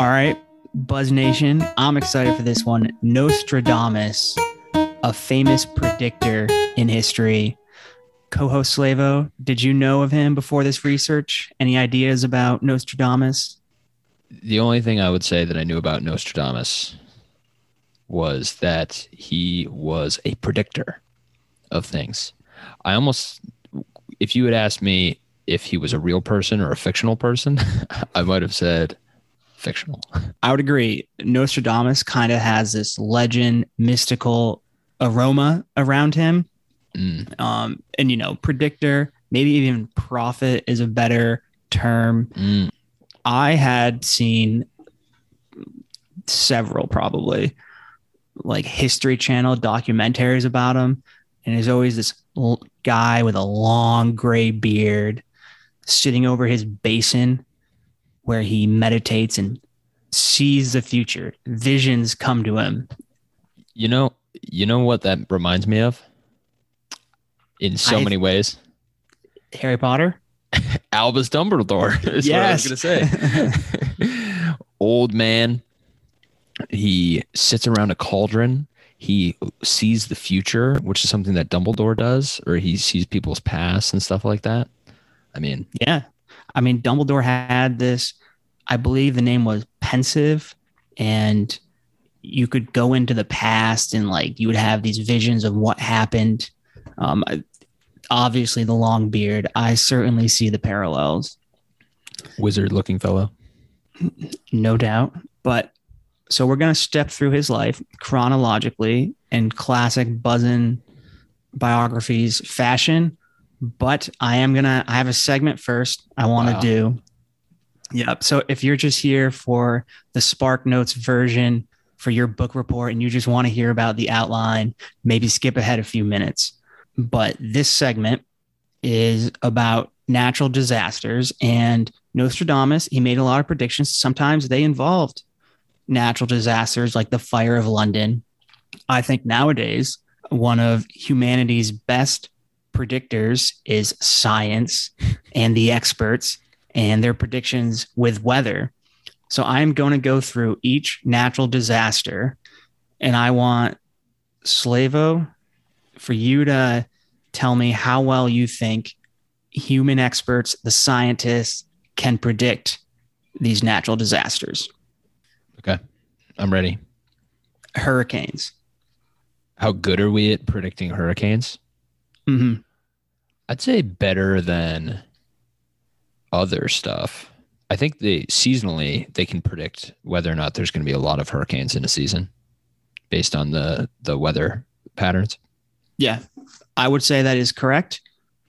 All right, Buzz Nation, I'm excited for this one. Nostradamus, a famous predictor in history. Co host Slavo, did you know of him before this research? Any ideas about Nostradamus? The only thing I would say that I knew about Nostradamus was that he was a predictor of things. I almost, if you had asked me if he was a real person or a fictional person, I might have said fictional. I would agree. Nostradamus kind of has this legend, mystical aroma around him. Mm. Um, and, you know, predictor, maybe even prophet is a better term. Mm. I had seen several probably like history channel documentaries about him and there's always this l- guy with a long gray beard sitting over his basin where he meditates and sees the future visions come to him You know, you know what that reminds me of? In so I- many ways. harry potter Albus Dumbledore is Yes. what I was going to say. Old man. He sits around a cauldron. He sees the future, which is something that Dumbledore does, or he sees people's past and stuff like that. I mean, yeah i mean dumbledore had this i believe the name was Pensieve and you could go into the past and like you would have these visions of what happened. Um I- obviously the long beard. I certainly see the parallels. Wizard looking fellow. no doubt. But so we're going to step through his life chronologically in classic buzzin biographies fashion. But i am going to i have a segment first i want to Wow. do yep so if you're just here for the SparkNotes version for your book report and you just want to hear about the outline maybe skip ahead a few minutes but this segment is about natural disasters and Nostradamus, he made a lot of predictions. Sometimes they involved natural disasters like the fire of London. I think nowadays, one of humanity's best predictors is science and the experts and their predictions with weather. So I'm going to go through each natural disaster and I want Slavo for you to tell me how well you think human experts, the scientists, can predict these natural disasters. Okay. I'm ready. Hurricanes. How good are we at predicting hurricanes? hmm I'd say better than other stuff. I think they seasonally they can predict whether or not there's going to be a lot of hurricanes in a season based on the the weather patterns. Yeah, I would say that is correct.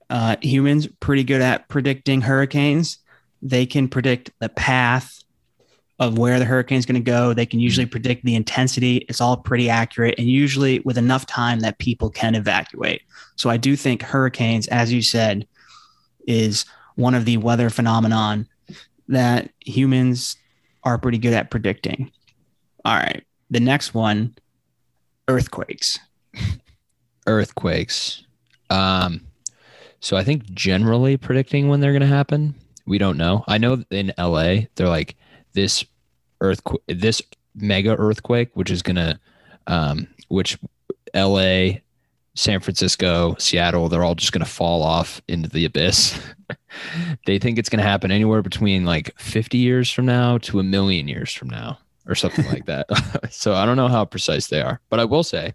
Uh, humans pretty good at predicting hurricanes. They can predict the path of where the hurricane's going to go. They can usually predict the intensity. It's all pretty accurate, and usually with enough time that people can evacuate. So I do think hurricanes, as you said, is one of the weather phenomenon that humans are pretty good at predicting. All right, the next one, earthquakes. Earthquakes. Um so I think generally predicting when they're going to happen, we don't know. I know in LA they're like this earthquake this mega earthquake which is going to um which LA San Francisco, Seattle, they're all just going to fall off into the abyss. they think it's going to happen anywhere between like 50 years from now to a million years from now or something like that. so I don't know how precise they are, but I will say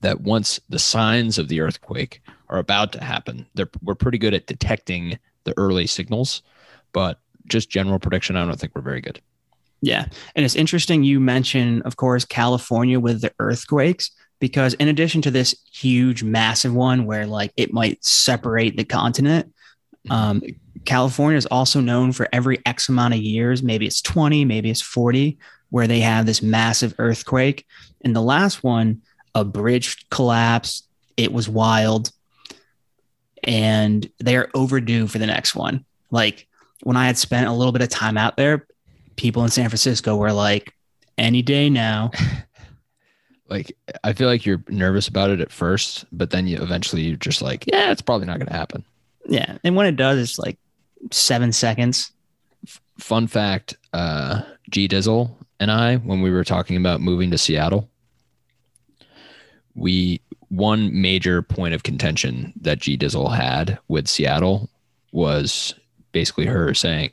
that once the signs of the earthquake are about to happen, we're pretty good at detecting the early signals, but just general prediction, I don't think we're very good. Yeah. And it's interesting you mentioned, of course, California with the earthquakes, because in addition to this huge, massive one where like it might separate the continent, um, California is also known for every X amount of years, maybe it's 20, maybe it's 40, where they have this massive earthquake. And the last one, a bridge collapsed. It was wild. And they are overdue for the next one. Like when I had spent a little bit of time out there, people in San Francisco were like, any day now. Like, I feel like you're nervous about it at first, but then you eventually you're just like, yeah, it's probably not going to happen. Yeah. And when it does, it's like seven seconds. fun fact uh, G Dizzle and I, when we were talking about moving to Seattle, we one major point of contention that G Dizzle had with Seattle was basically her saying,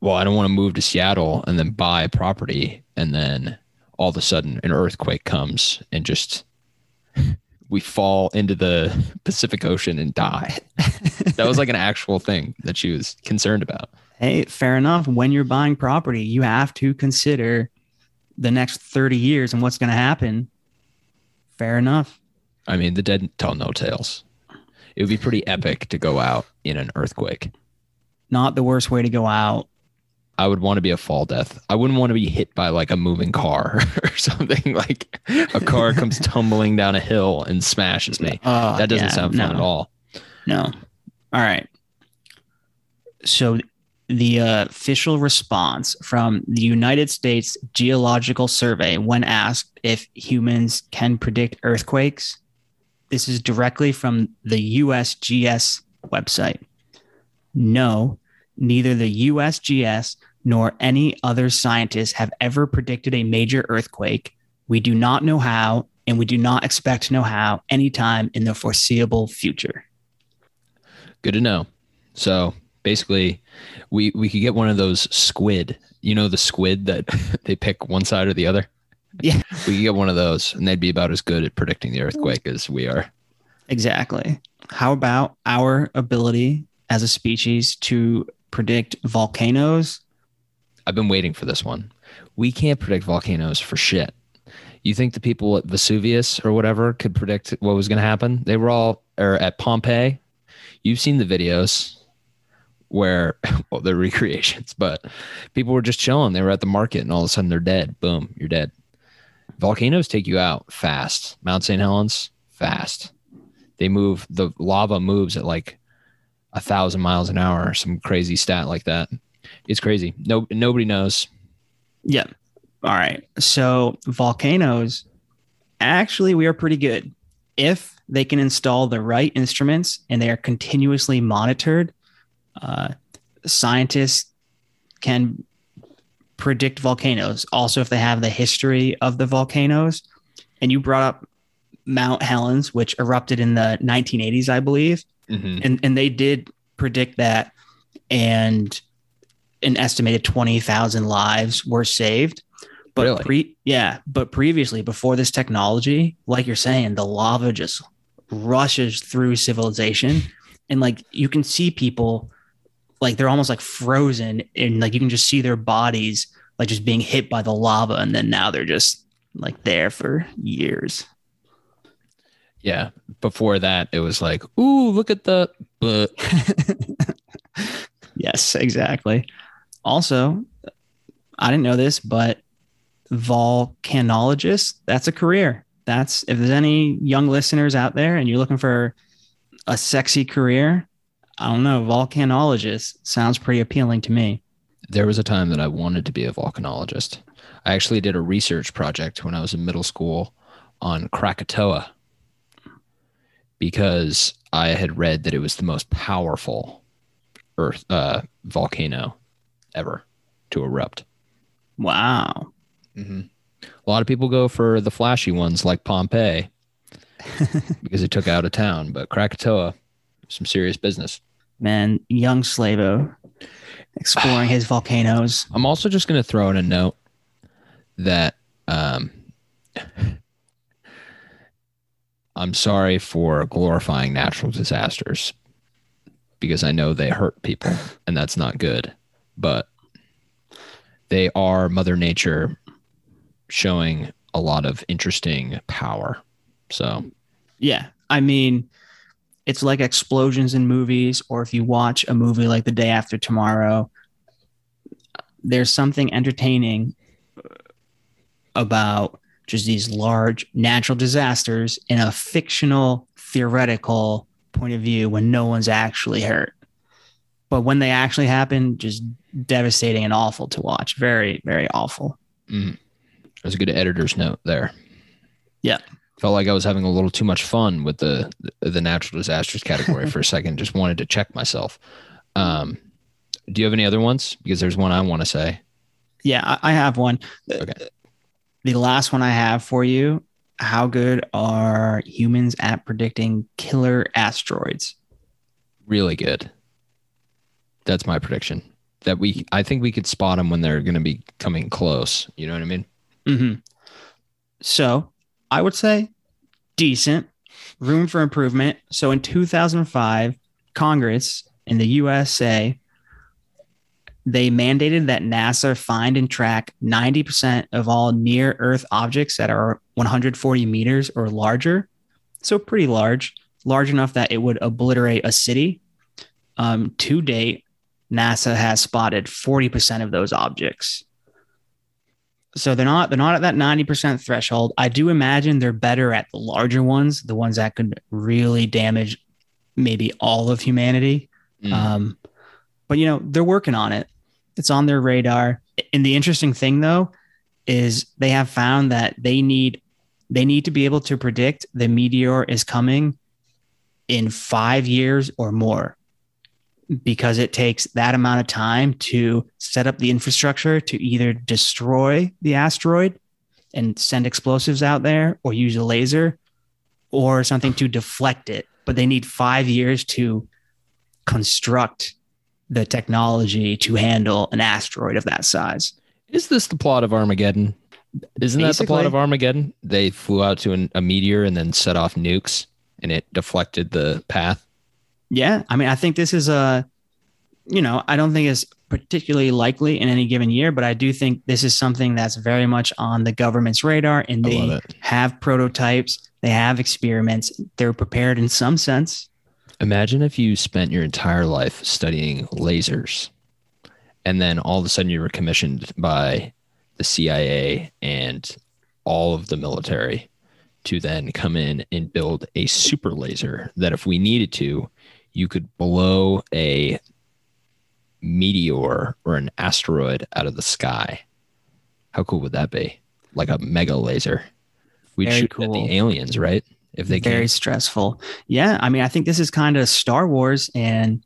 Well, I don't want to move to Seattle and then buy property and then all of a sudden an earthquake comes and just we fall into the Pacific Ocean and die. that was like an actual thing that she was concerned about. Hey, fair enough. When you're buying property, you have to consider the next 30 years and what's going to happen. Fair enough. I mean, the dead tell no tales. It would be pretty epic to go out in an earthquake. Not the worst way to go out. I would want to be a fall death. I wouldn't want to be hit by like a moving car or something like a car comes tumbling down a hill and smashes me. Uh, that doesn't yeah, sound fun no. at all. No. All right. So the uh, official response from the United States Geological Survey when asked if humans can predict earthquakes, this is directly from the USGS website. No, neither the USGS nor any other scientists have ever predicted a major earthquake. We do not know how, and we do not expect to know how anytime in the foreseeable future. Good to know. So basically, we we could get one of those squid. You know the squid that they pick one side or the other. Yeah. We could get one of those, and they'd be about as good at predicting the earthquake as we are. Exactly. How about our ability as a species to predict volcanoes? I've been waiting for this one. We can't predict volcanoes for shit. You think the people at Vesuvius or whatever could predict what was going to happen? They were all, or at Pompeii. You've seen the videos where, well, they're recreations, but people were just chilling. They were at the market and all of a sudden they're dead. Boom, you're dead. Volcanoes take you out fast. Mount St. Helens, fast. They move, the lava moves at like a thousand miles an hour, or some crazy stat like that. It's crazy. No, nobody knows. Yeah. All right. So volcanoes, actually, we are pretty good. If they can install the right instruments and they are continuously monitored, uh, scientists can predict volcanoes. Also, if they have the history of the volcanoes, and you brought up Mount Helens, which erupted in the 1980s, I believe, Mhm. and and they did predict that, and an estimated twenty thousand lives were saved. But Really? pre, yeah, but previously, before this technology, like you're saying, the lava just rushes through civilization, and like you can see people, like they're almost like frozen, and like you can just see their bodies like just being hit by the lava, and then now they're just like there for years. Yeah. Before that, it was like, ooh, look at the. Yes, exactly. Also, I didn't know this, but volcanologist, that's a career. That's if there's any young listeners out there and you're looking for a sexy career, I don't know, volcanologist sounds pretty appealing to me. there was a time that I wanted to be a volcanologist. I actually did a research project when I was in middle school on Krakatoa because I had read that it was the most powerful earth uh, volcano ever to erupt. Wow. Mm-hmm. A lot of people go for the flashy ones like Pompeii because it took out a town, but Krakatoa, some serious business. Man, young Slavo exploring his volcanoes. I'm also just going to throw in a note that um, I'm sorry for glorifying natural disasters because I know they hurt people and that's not good. But they are Mother Nature showing a lot of interesting power. So, Yeah. I mean, it's like explosions in movies, or if you watch a movie like The Day After Tomorrow, there's something entertaining about just these large natural disasters in a fictional, theoretical point of view when no one's actually hurt. But when they actually happen, just devastating and awful to watch. Very, very awful. mm, there's a good editor's note there. Yeah. Felt like I was having a little too much fun with the the natural disasters category for a second. Just wanted to check myself. Um, Do you have any other ones? Because there's one I want to say. Yeah, I have one. Okay. The last one I have for you. How good are humans at predicting killer asteroids? Really good. That's my prediction. That we, I think we could spot them when they're going to be coming close. You know what I mean? Mm-hmm. So I would say decent, room for improvement. So in 2005, Congress in the USA, they mandated that NASA find and track 90% of all near Earth objects that are 140 meters or larger. So pretty large, large enough that it would obliterate a city. Um, to date, NASA has spotted 40% of those objects. So they're not they're not at that 90% threshold. I do imagine they're better at the larger ones, the ones that could really damage maybe all of humanity. Mm. Um, but you know, they're working on it. It's on their radar. And the interesting thing though is they have found that they need they need to be able to predict the meteor is coming in 5 years or more because it takes that amount of time to set up the infrastructure to either destroy the asteroid and send explosives out there or use a laser or something to deflect it but they need 5 years to construct the technology to handle an asteroid of that size. Is this the plot of Armageddon? Isn't that the plot of Armageddon? They flew out to an, a meteor and then set off nukes, and it deflected the path. Yeah, I mean, I think this is a, you know, I don't think it's particularly likely in any given year, but I do think this is something that's very much on the government's radar, and they have prototypes, they have experiments, they're prepared in some sense. Imagine if you spent your entire life studying lasers, and then all of a sudden you were commissioned by the CIA and all of the military to then come in and build a super laser that, if we needed to, you could blow a meteor or an asteroid out of the sky. How cool would that be? Like a mega laser. We'd Very shoot at the aliens, right? If they very came. stressful. Yeah, I mean, I think this is kind of Star Wars and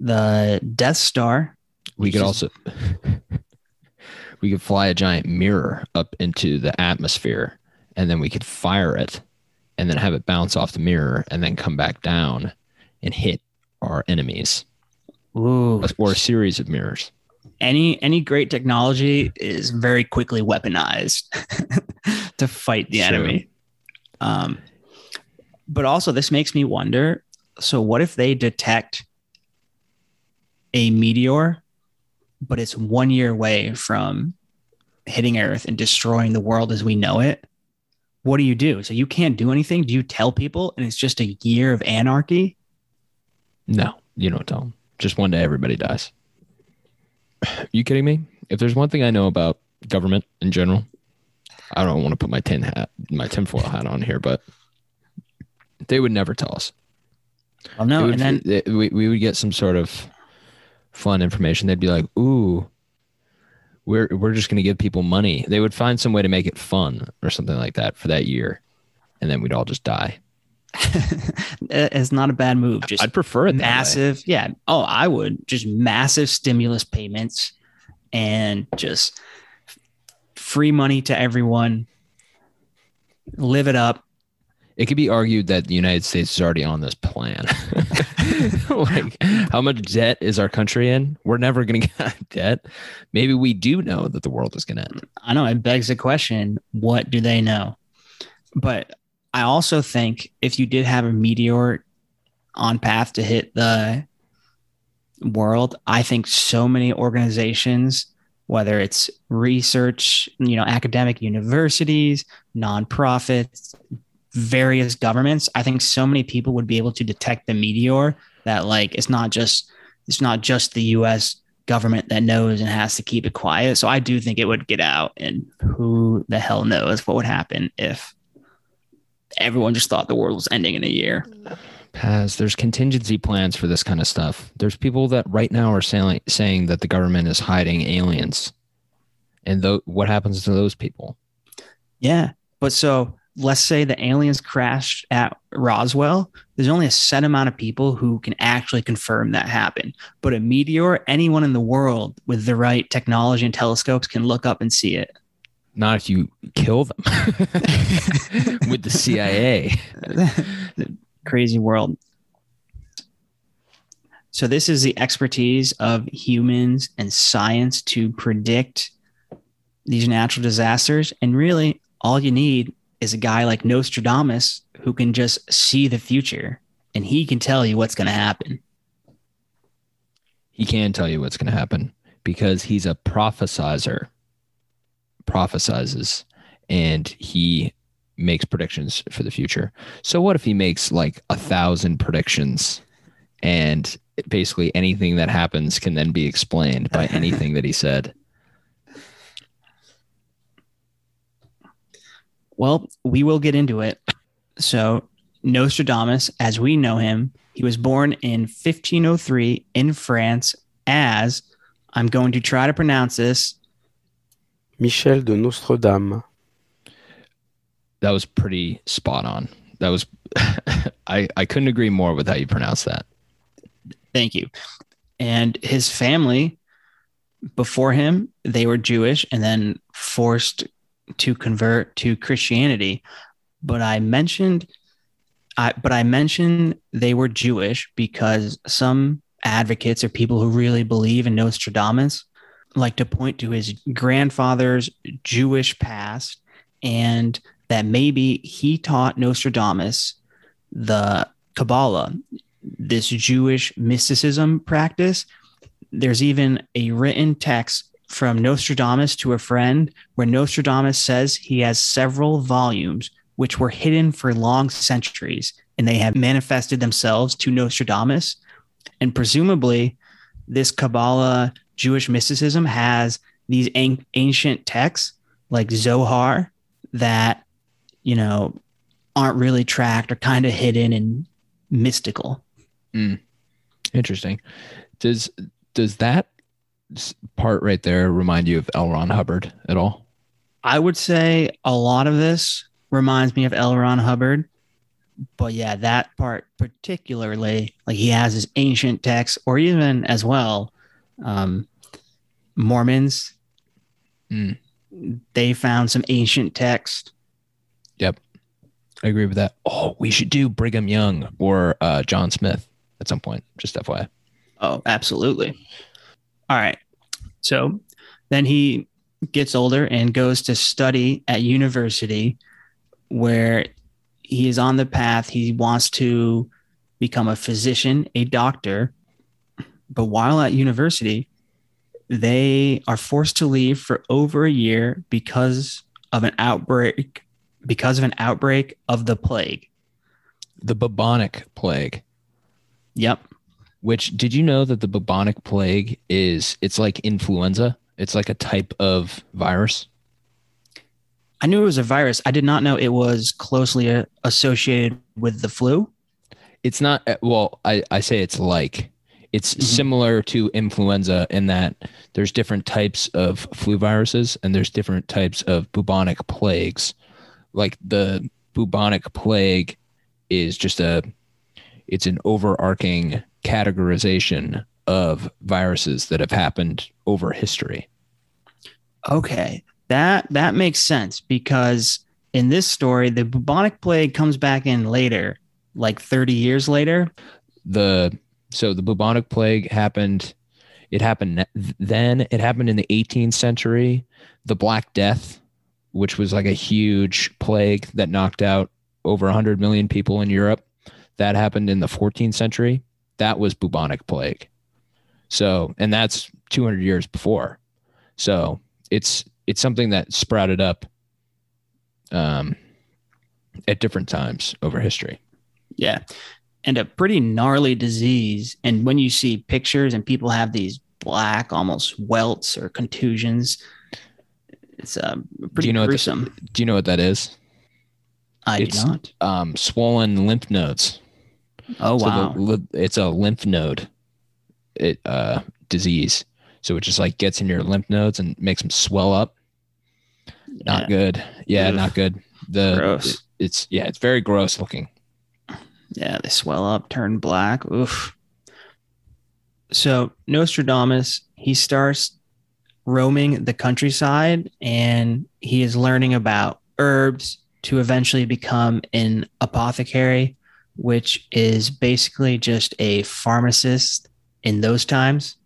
the Death Star. We could Which also we could fly a giant mirror up into the atmosphere and then we could fire it and then have it bounce off the mirror and then come back down and hit our enemies Ooh, or a series of mirrors. any any great technology is very quickly weaponized to fight the Sure. enemy. Um, but also, this makes me wonder. So, what if they detect a meteor, but it's one year away from hitting Earth and destroying the world as we know it? What do you do? So you can't do anything. Do you tell people, and it's just a year of anarchy? No, you don't tell them. Just one day everybody dies. Are you kidding me? If there's one thing I know about government in general, I don't want to put my tin hat, my tinfoil hat on here, but they would never tell us. Well, no, would- and then it- we, we would get some sort of fun information. They'd be like, "Ooh, we're we're just going to give people money." They would find some way to make it fun or something like that for that year, and then we'd all just die. it's not a bad move. Just I'd prefer it massive yeah oh i would just massive stimulus payments and just free money to everyone live it up It could be argued that the United States is already on this plan. like, how much debt is our country in? We're never going to get out of debt. Maybe we do know that the world is going to end. i know it begs the question what do they know but i also think if you did have a meteor on path to hit the world i think so many organizations whether it's research you know academic universities nonprofits various governments i think so many people would be able to detect the meteor that like it's not just it's not just the us government that knows and has to keep it quiet so i do think it would get out and who the hell knows what would happen if everyone just thought the world was ending in a year Paz, there's contingency plans for this kind of stuff. There's people that right now are saying saying that the government is hiding aliens, and tho- what happens to those people? Yeah. But so let's say the aliens crashed at Roswell, there's only a set amount of people who can actually confirm that happened. But a meteor, anyone in the world with the right technology and telescopes can look up and see it. Not if you kill them with the CIA. Crazy world. So, this is the expertise of humans and science to predict these natural disasters. And really, all you need is a guy like Nostradamus who can just see the future and he can tell you what's going to happen. He can tell you what's going to happen because he's a prophesizer, prophesizes, and he makes predictions for the future. So, what if he makes like a thousand predictions and basically anything that happens can then be explained by anything that he said? Well, we will get into it. So, Nostradamus, as we know him, he was born in 1503 in France as, I'm going to try to pronounce this, Michel de Nostradame. That was pretty spot on. That was, I, I couldn't agree more with how you pronounce that. Thank you. And his family before him, they were Jewish and then forced to convert to Christianity, but I mentioned I but I mentioned they were Jewish because some advocates or people who really believe in Nostradamus like to point to his grandfather's Jewish past and that maybe he taught Nostradamus the Kabbalah, this Jewish mysticism practice. There's even a written text from Nostradamus to a friend, where Nostradamus says he has several volumes which were hidden for long centuries and they have manifested themselves to Nostradamus. And presumably, this Kabbalah Jewish mysticism has these an- ancient texts like Zohar that, you know, aren't really tracked or kind of hidden and mystical. Mm. Interesting. Does does that part right there remind you of L. Ron Hubbard at all? I would say a lot of this reminds me of L. Ron Hubbard. But yeah, that part particularly, like he has his ancient texts, or even as well, um, Mormons. Mm. They found some ancient text. Yep, I agree with that. Oh, we should do Brigham Young or uh, John Smith at some point. Just FYI. Oh, absolutely. All right. So then he gets older and goes to study at university where he is on the path. He wants to become a physician, a doctor. But while at university, they are forced to leave for over a year because of an outbreak because of an outbreak of the plague. The bubonic plague. Yep. Which did you know that the bubonic plague is it's like influenza? It's like a type of virus. I knew it was a virus. I did not know it was closely uh, associated with the flu. It's not uh, well, I, I say it's like it's Mhm. similar to influenza in that there's different types of flu viruses and there's different types of bubonic plagues. Like the bubonic plague is just a it's an overarching categorization of viruses that have happened over history. Okay, that that makes sense because in this story, the bubonic plague comes back in later, like 30 years later. The so the bubonic plague happened it happened then it happened in the 18th century. The Black Death, which was like a huge plague that knocked out over 100 million people in Europe, that happened in the 14th century. That was bubonic plague. So, and that's 200 years before. So, it's it's something that sprouted up um, at different times over history. Yeah. And a pretty gnarly disease. And when you see pictures and people have these black, almost welts or contusions, it's uh, pretty you know what the- gruesome. Do you know what that is? I do it's- not. Um, swollen lymph nodes. Oh, So wow. the, it's a lymph node it, uh, disease. So it just like gets in your lymph nodes and makes them swell up. Not Yeah. good. Yeah, Ugh. not good. The Gross. it- it's yeah, it's very gross looking. Yeah, they swell up, turn black. Oof. So Nostradamus, he starts roaming the countryside and he is learning about herbs to eventually become an apothecary, which is basically just a pharmacist in those times.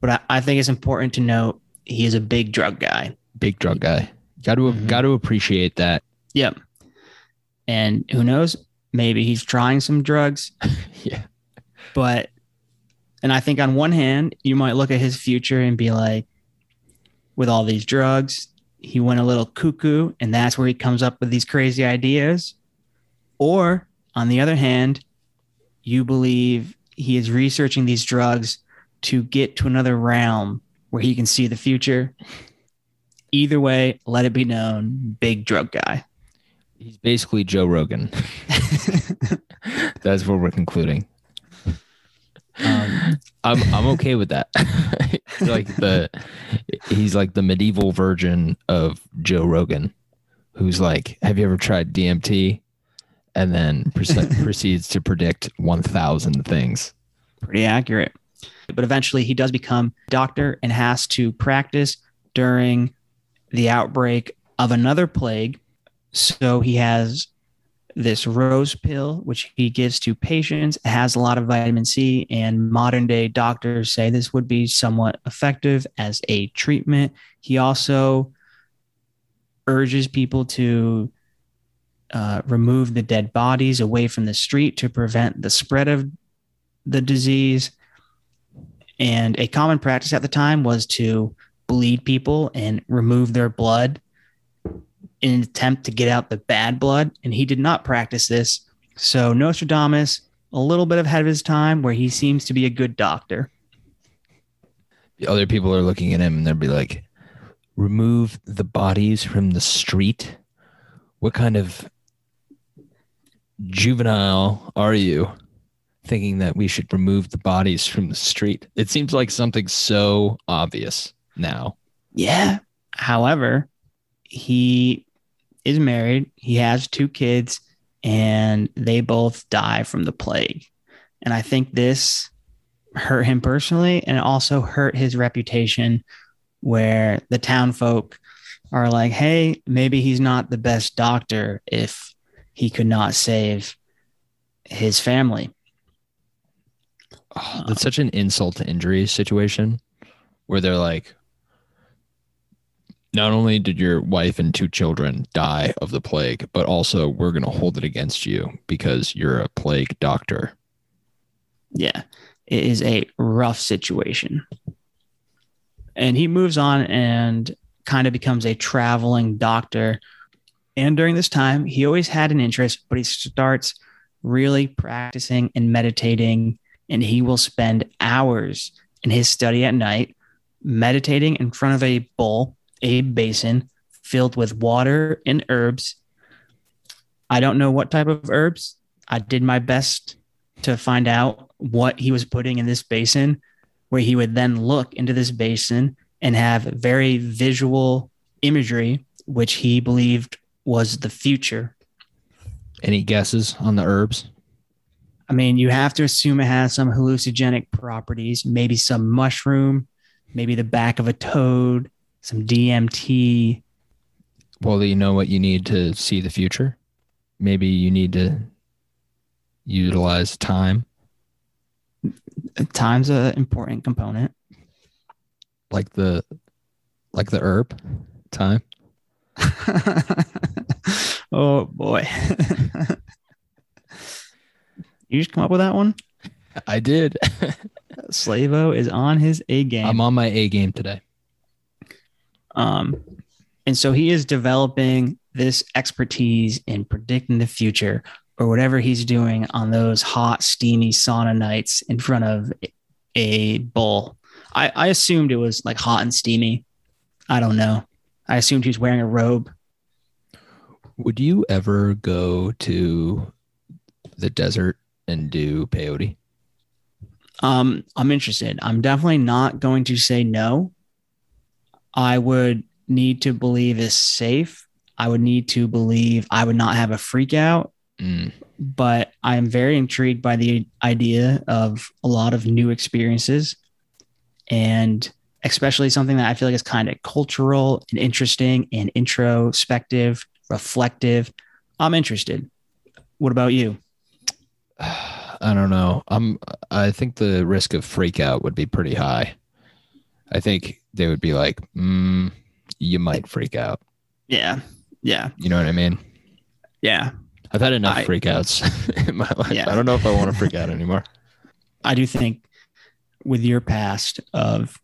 But I, I think it's important to note he is a big drug guy. Big drug guy. Got to Mhm. got to appreciate that. Yep. And who knows? Maybe he's trying some drugs. Yeah. But, and I think on one hand, you might look at his future and be like, with all these drugs, he went a little cuckoo, and that's where he comes up with these crazy ideas. Or on the other hand, you believe he is researching these drugs to get to another realm where he can see the future. Either way, let it be known, big drug guy. He's basically Joe Rogan. That's what we're concluding. um, I'm I'm okay with that. like the he's like the medieval version of Joe Rogan, who's like, "Have you ever tried DMT?" And then proce- proceeds to predict one thousand things. pretty accurate. But eventually he does become a doctor and has to practice during the outbreak of another plague. So he has this rose pill, which he gives to patients. It has a lot of vitamin C, and modern day doctors say this would be somewhat effective as a treatment. He also urges people to uh, remove the dead bodies away from the street to prevent the spread of the disease. And a common practice at the time was to bleed people and remove their blood in an attempt to get out the bad blood. And he did not practice this. So Nostradamus, a little bit ahead of his time, where he seems to be a good doctor. The other people are looking at him and they'll be like, "Remove the bodies from the street." What kind of juvenile are you? Thinking that we should remove the bodies from the street. It seems like something so obvious now. Yeah. However, he is married, he has two kids, and they both die from the plague. And I think this hurt him personally and also hurt his reputation where the town folk are like, hey, maybe he's not the best doctor if he could not save his family. Oh, that's such an insult to injury situation where they're like, not only did your wife and two children die of the plague, but also we're going to hold it against you because you're a plague doctor. Yeah, it is a rough situation. And he moves on and kind of becomes a traveling doctor. And during this time, he always had an interest, but he starts really practicing and meditating. And he will spend hours in his study at night, meditating in front of a bowl, a basin filled with water and herbs. I don't know what type of herbs. I did my best to find out what he was putting in this basin, where he would then look into this basin and have very visual imagery, which he believed was the future. Any guesses on the herbs? I mean, you have to assume it has some hallucinogenic properties, maybe some mushroom, maybe the back of a toad, some DMT. Well, do you know what you need to see the future? Maybe you need to utilize time, Time's an important component. like the like the herb thyme. oh boy. you just come up with that one? I did. Slavo is on his A game. I'm on my A game today. Um, and so he is developing this expertise in predicting the future or whatever he's doing on those hot, steamy sauna nights in front of a bull. I, I assumed it was like hot and steamy. I don't know. I assumed he was wearing a robe. Would you ever go to the desert and do peyote? Um, I'm interested. I'm definitely not going to say no. I would need to believe it's safe. I would need to believe I would not have a freak out, Mm. but I am very intrigued by the idea of a lot of new experiences and especially something that I feel like is kind of cultural and interesting and introspective, reflective. I'm interested. What about you? I don't know. I'm. I think the risk of freak out would be pretty high. I think they would be like, mm, "You might freak out." Yeah. Yeah. You know what I mean? Yeah. I've had enough I- freakouts in my life. Yeah. I don't know if I want to freak out anymore. I do think with your past of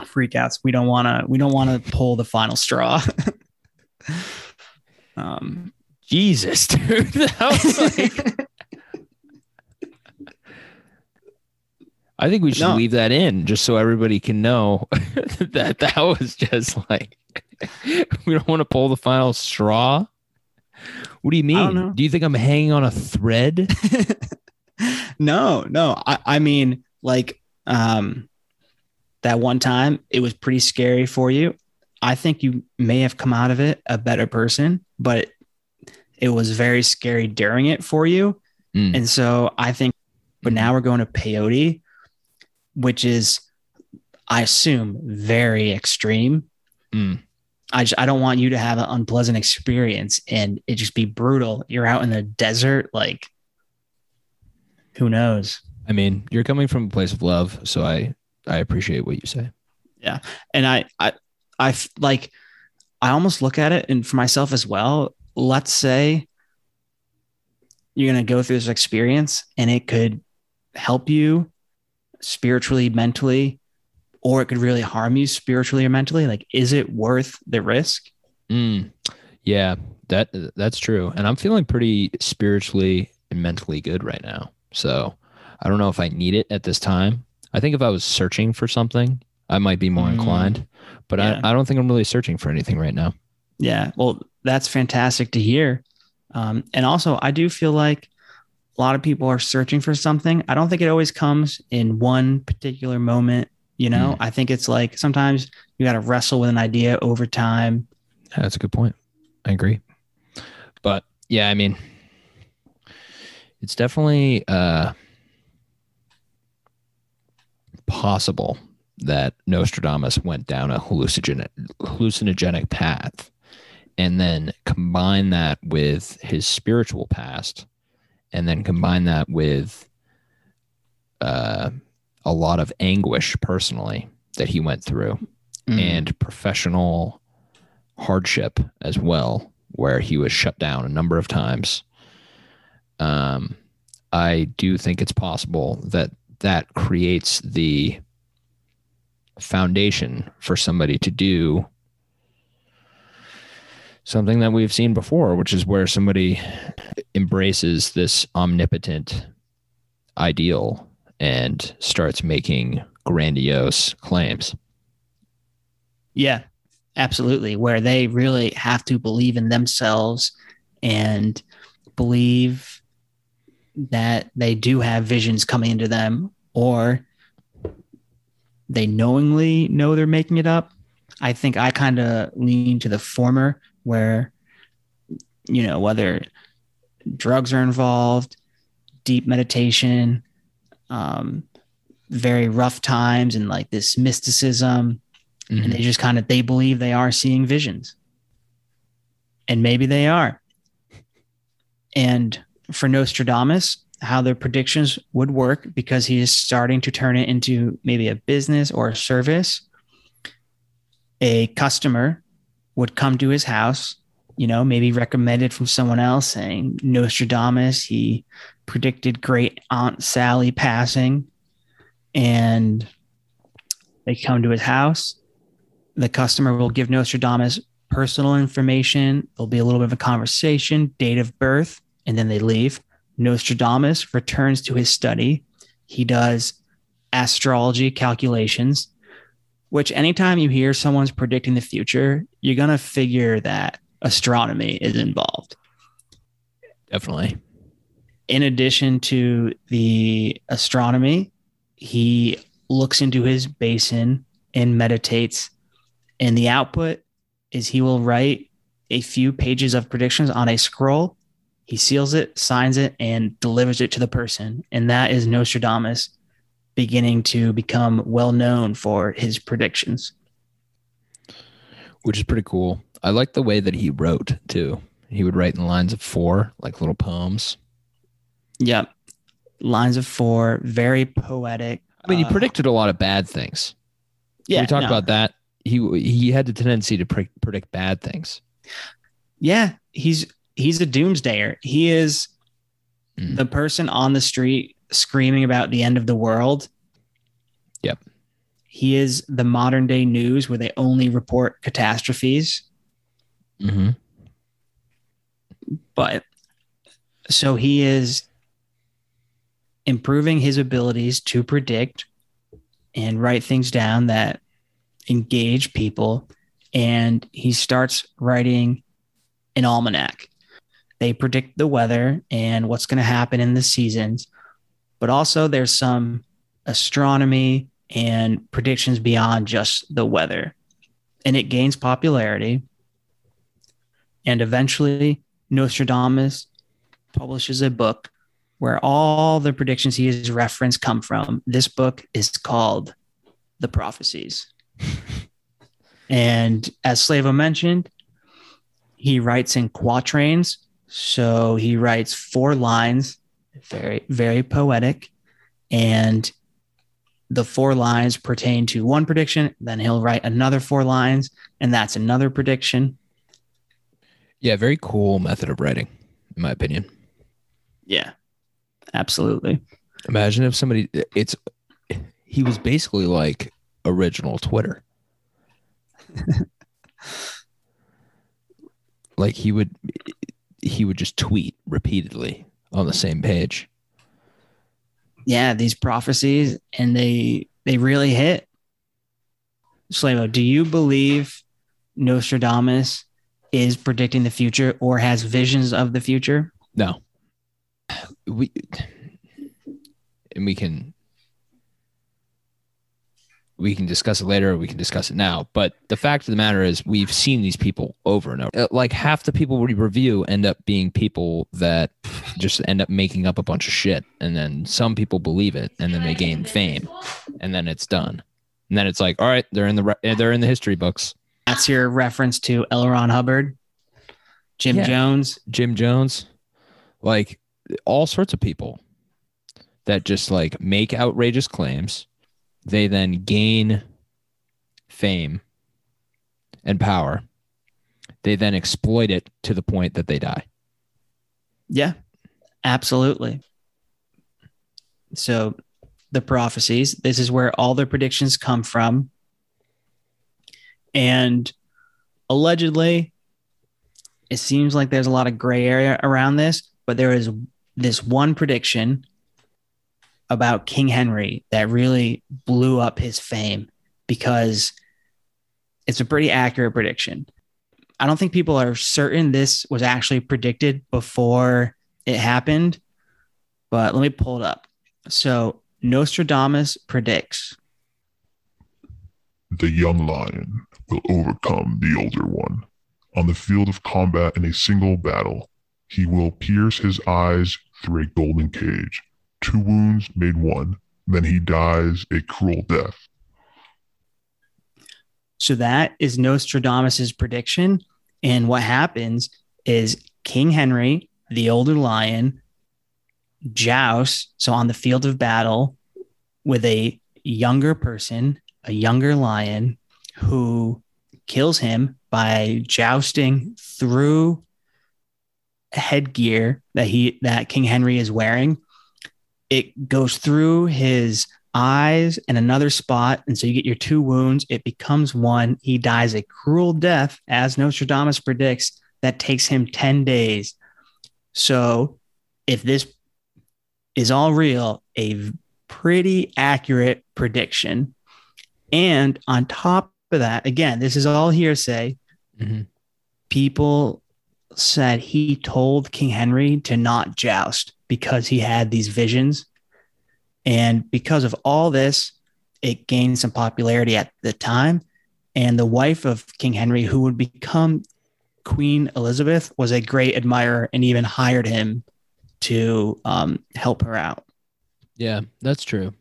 freakouts, we don't want to we don't want to pull the final straw. um, Jesus, dude. Like, I think we should No. leave that in just so everybody can know that that was just like we don't want to pull the final straw. What do you mean? Do you think I'm hanging on a thread? no, no. I, I mean, like um, that one time, it was pretty scary for you. I think you may have come out of it a better person, but it was very scary during it for you. Mm. And so I think, but now we're going to peyote, which is, I assume, very extreme. Mm. I just, I don't want you to have an unpleasant experience and it just be brutal. You're out in the desert, like who knows? I mean, you're coming from a place of love, so I I appreciate what you say. Yeah, and I, I, I like, I almost look at it and for myself as well. Let's say you're going to go through this experience and it could help you spiritually, mentally, or it could really harm you spiritually or mentally. Like, is it worth the risk? Mm. Yeah, that that's true. And I'm feeling pretty spiritually and mentally good right now. So I don't know if I need it at this time. I think if I was searching for something, I might be more Mm. inclined. But Yeah. I, I don't think I'm really searching for anything right now. Yeah. Well, that's fantastic to hear. Um, and also, I do feel like a lot of people are searching for something. I don't think it always comes in one particular moment. You know, I think it's like sometimes you got to wrestle with an idea over time. Yeah, that's a good point. I agree. But yeah, I mean, it's definitely uh, possible that Nostradamus went down a hallucinogenic, hallucinogenic path and then combine that with his spiritual past and then combine that with uh, a lot of anguish personally that he went through Mm. and professional hardship as well, where he was shut down a number of times. Um, I do think it's possible that that creates the foundation for somebody to do something that we've seen before, which is where somebody embraces this omnipotent ideal and starts making grandiose claims. Yeah, absolutely. Where they really have to believe in themselves and believe that they do have visions coming into them, or they knowingly know they're making it up. I think I kind of lean to the former, where, you know, whether drugs are involved, deep meditation, um, very rough times, and like this mysticism Mm-hmm. and they just kind of they believe they are seeing visions and maybe they are and for nostradamus how their predictions would work because he is starting to turn it into maybe a business or a service a customer would come to his house you know maybe recommended from someone else saying nostradamus he predicted great aunt sally passing and they come to his house the customer will give Nostradamus personal information. There'll be a little bit of a conversation, date of birth, and then they leave. Nostradamus returns to his study. He does astrology calculations, which anytime you hear someone's predicting the future, you're going to figure that astronomy is involved. Definitely. In addition to the astronomy, he looks into his basin and meditates and the output is he will write a few pages of predictions on a scroll. He seals it, signs it, and delivers it to the person. And that is Nostradamus beginning to become well known for his predictions. which is pretty cool. I like the way that he wrote too. He would write in lines of four, like little poems. Yep. Lines of four, very poetic. I mean, he Uh, predicted a lot of bad things. Yeah. we talk no. about that. He he had the tendency to pre- predict bad things. Yeah. He's he's a doomsdayer. He is Mm. the person on the street screaming about the end of the world. Yep. He is the modern day news where they only report catastrophes. Mm-hmm. but so he is improving his abilities to predict and write things down that engage people and he starts writing an almanac they predict the weather and what's going to happen in the seasons but also there's some astronomy and predictions beyond just the weather and it gains popularity and eventually Nostradamus publishes a book where all the predictions he has referenced come from. This book is called The Prophecies. and as Slavo mentioned, he writes in quatrains. So he writes four lines, very, very poetic. And the four lines pertain to one prediction. Then he'll write another four lines, and that's another prediction. Yeah, very cool method of writing, in my opinion. Yeah, absolutely. Imagine if somebody it's he was basically like original Twitter. like he would he would just tweet repeatedly on the same page. yeah, these prophecies and they they really hit. Slavo, do you believe Nostradamus is predicting the future or has visions of the future? No. We and we can we can discuss it later or we can discuss it now. But the fact of the matter is we've seen these people over and over. Uh, Like half the people we review end up being people that just end up making up a bunch of shit. And then some people believe it and then they gain fame and then it's done. And then it's like, all right, they're in the re- they're in the history books. That's your reference to L. Ron Hubbard, Jim Yeah. Jones. Jim Jones, like all sorts of people that just like make outrageous claims. They then gain fame and power. They then exploit it to the point that they die. Yeah, absolutely. So the prophecies, this is where all the predictions come from. And allegedly, it seems like there's a lot of gray area around this, but there is this one prediction about King Henry that really blew up his fame because it's a pretty accurate prediction. I don't think people are certain this was actually predicted before it happened, but let me pull it up. So Nostradamus predicts The young lion will overcome the older one. On the field of combat in a single battle, he will pierce his eyes through a golden cage. Two wounds made one, then he dies a cruel death. So that is Nostradamus's prediction. And what happens is King Henry, the older lion, jousts. So on the field of battle with a younger person, a younger lion who kills him by jousting through headgear that he that King Henry is wearing. It goes through his eyes and another spot. And so you get your two wounds. It becomes one. He dies a cruel death, as Nostradamus predicts, that takes him 10 days. So if this is all real, a pretty accurate prediction. And on top of that, again, this is all hearsay. Mhm. People said he told King Henry to not joust because he had these visions. And because of all this, it gained some popularity at the time. And the wife of King Henry, who would become Queen Elizabeth was a great admirer and even hired him to um, help her out. Yeah, that's true.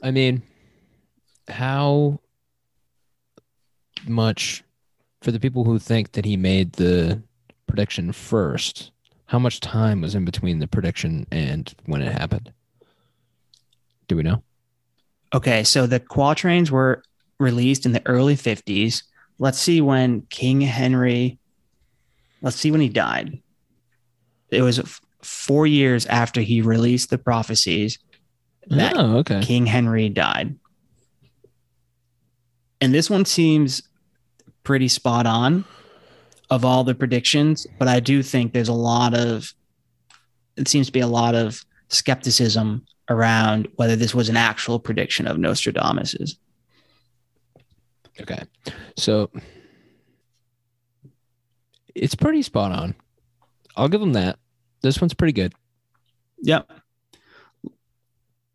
I mean, how much for the people who think that he made the prediction first, how much time was in between the prediction and when it happened? Do we know? Okay, so the quatrains were released in the early 50s. Let's see when King Henry, let's see when he died. It was f- four years after he released the prophecies that oh, okay. King Henry died. And this one seems pretty spot on of all the predictions, but I do think there's a lot of, it seems to be a lot of skepticism around whether this was an actual prediction of Nostradamus's. Okay. So it's pretty spot on. I'll give them that. This one's pretty good. Yep.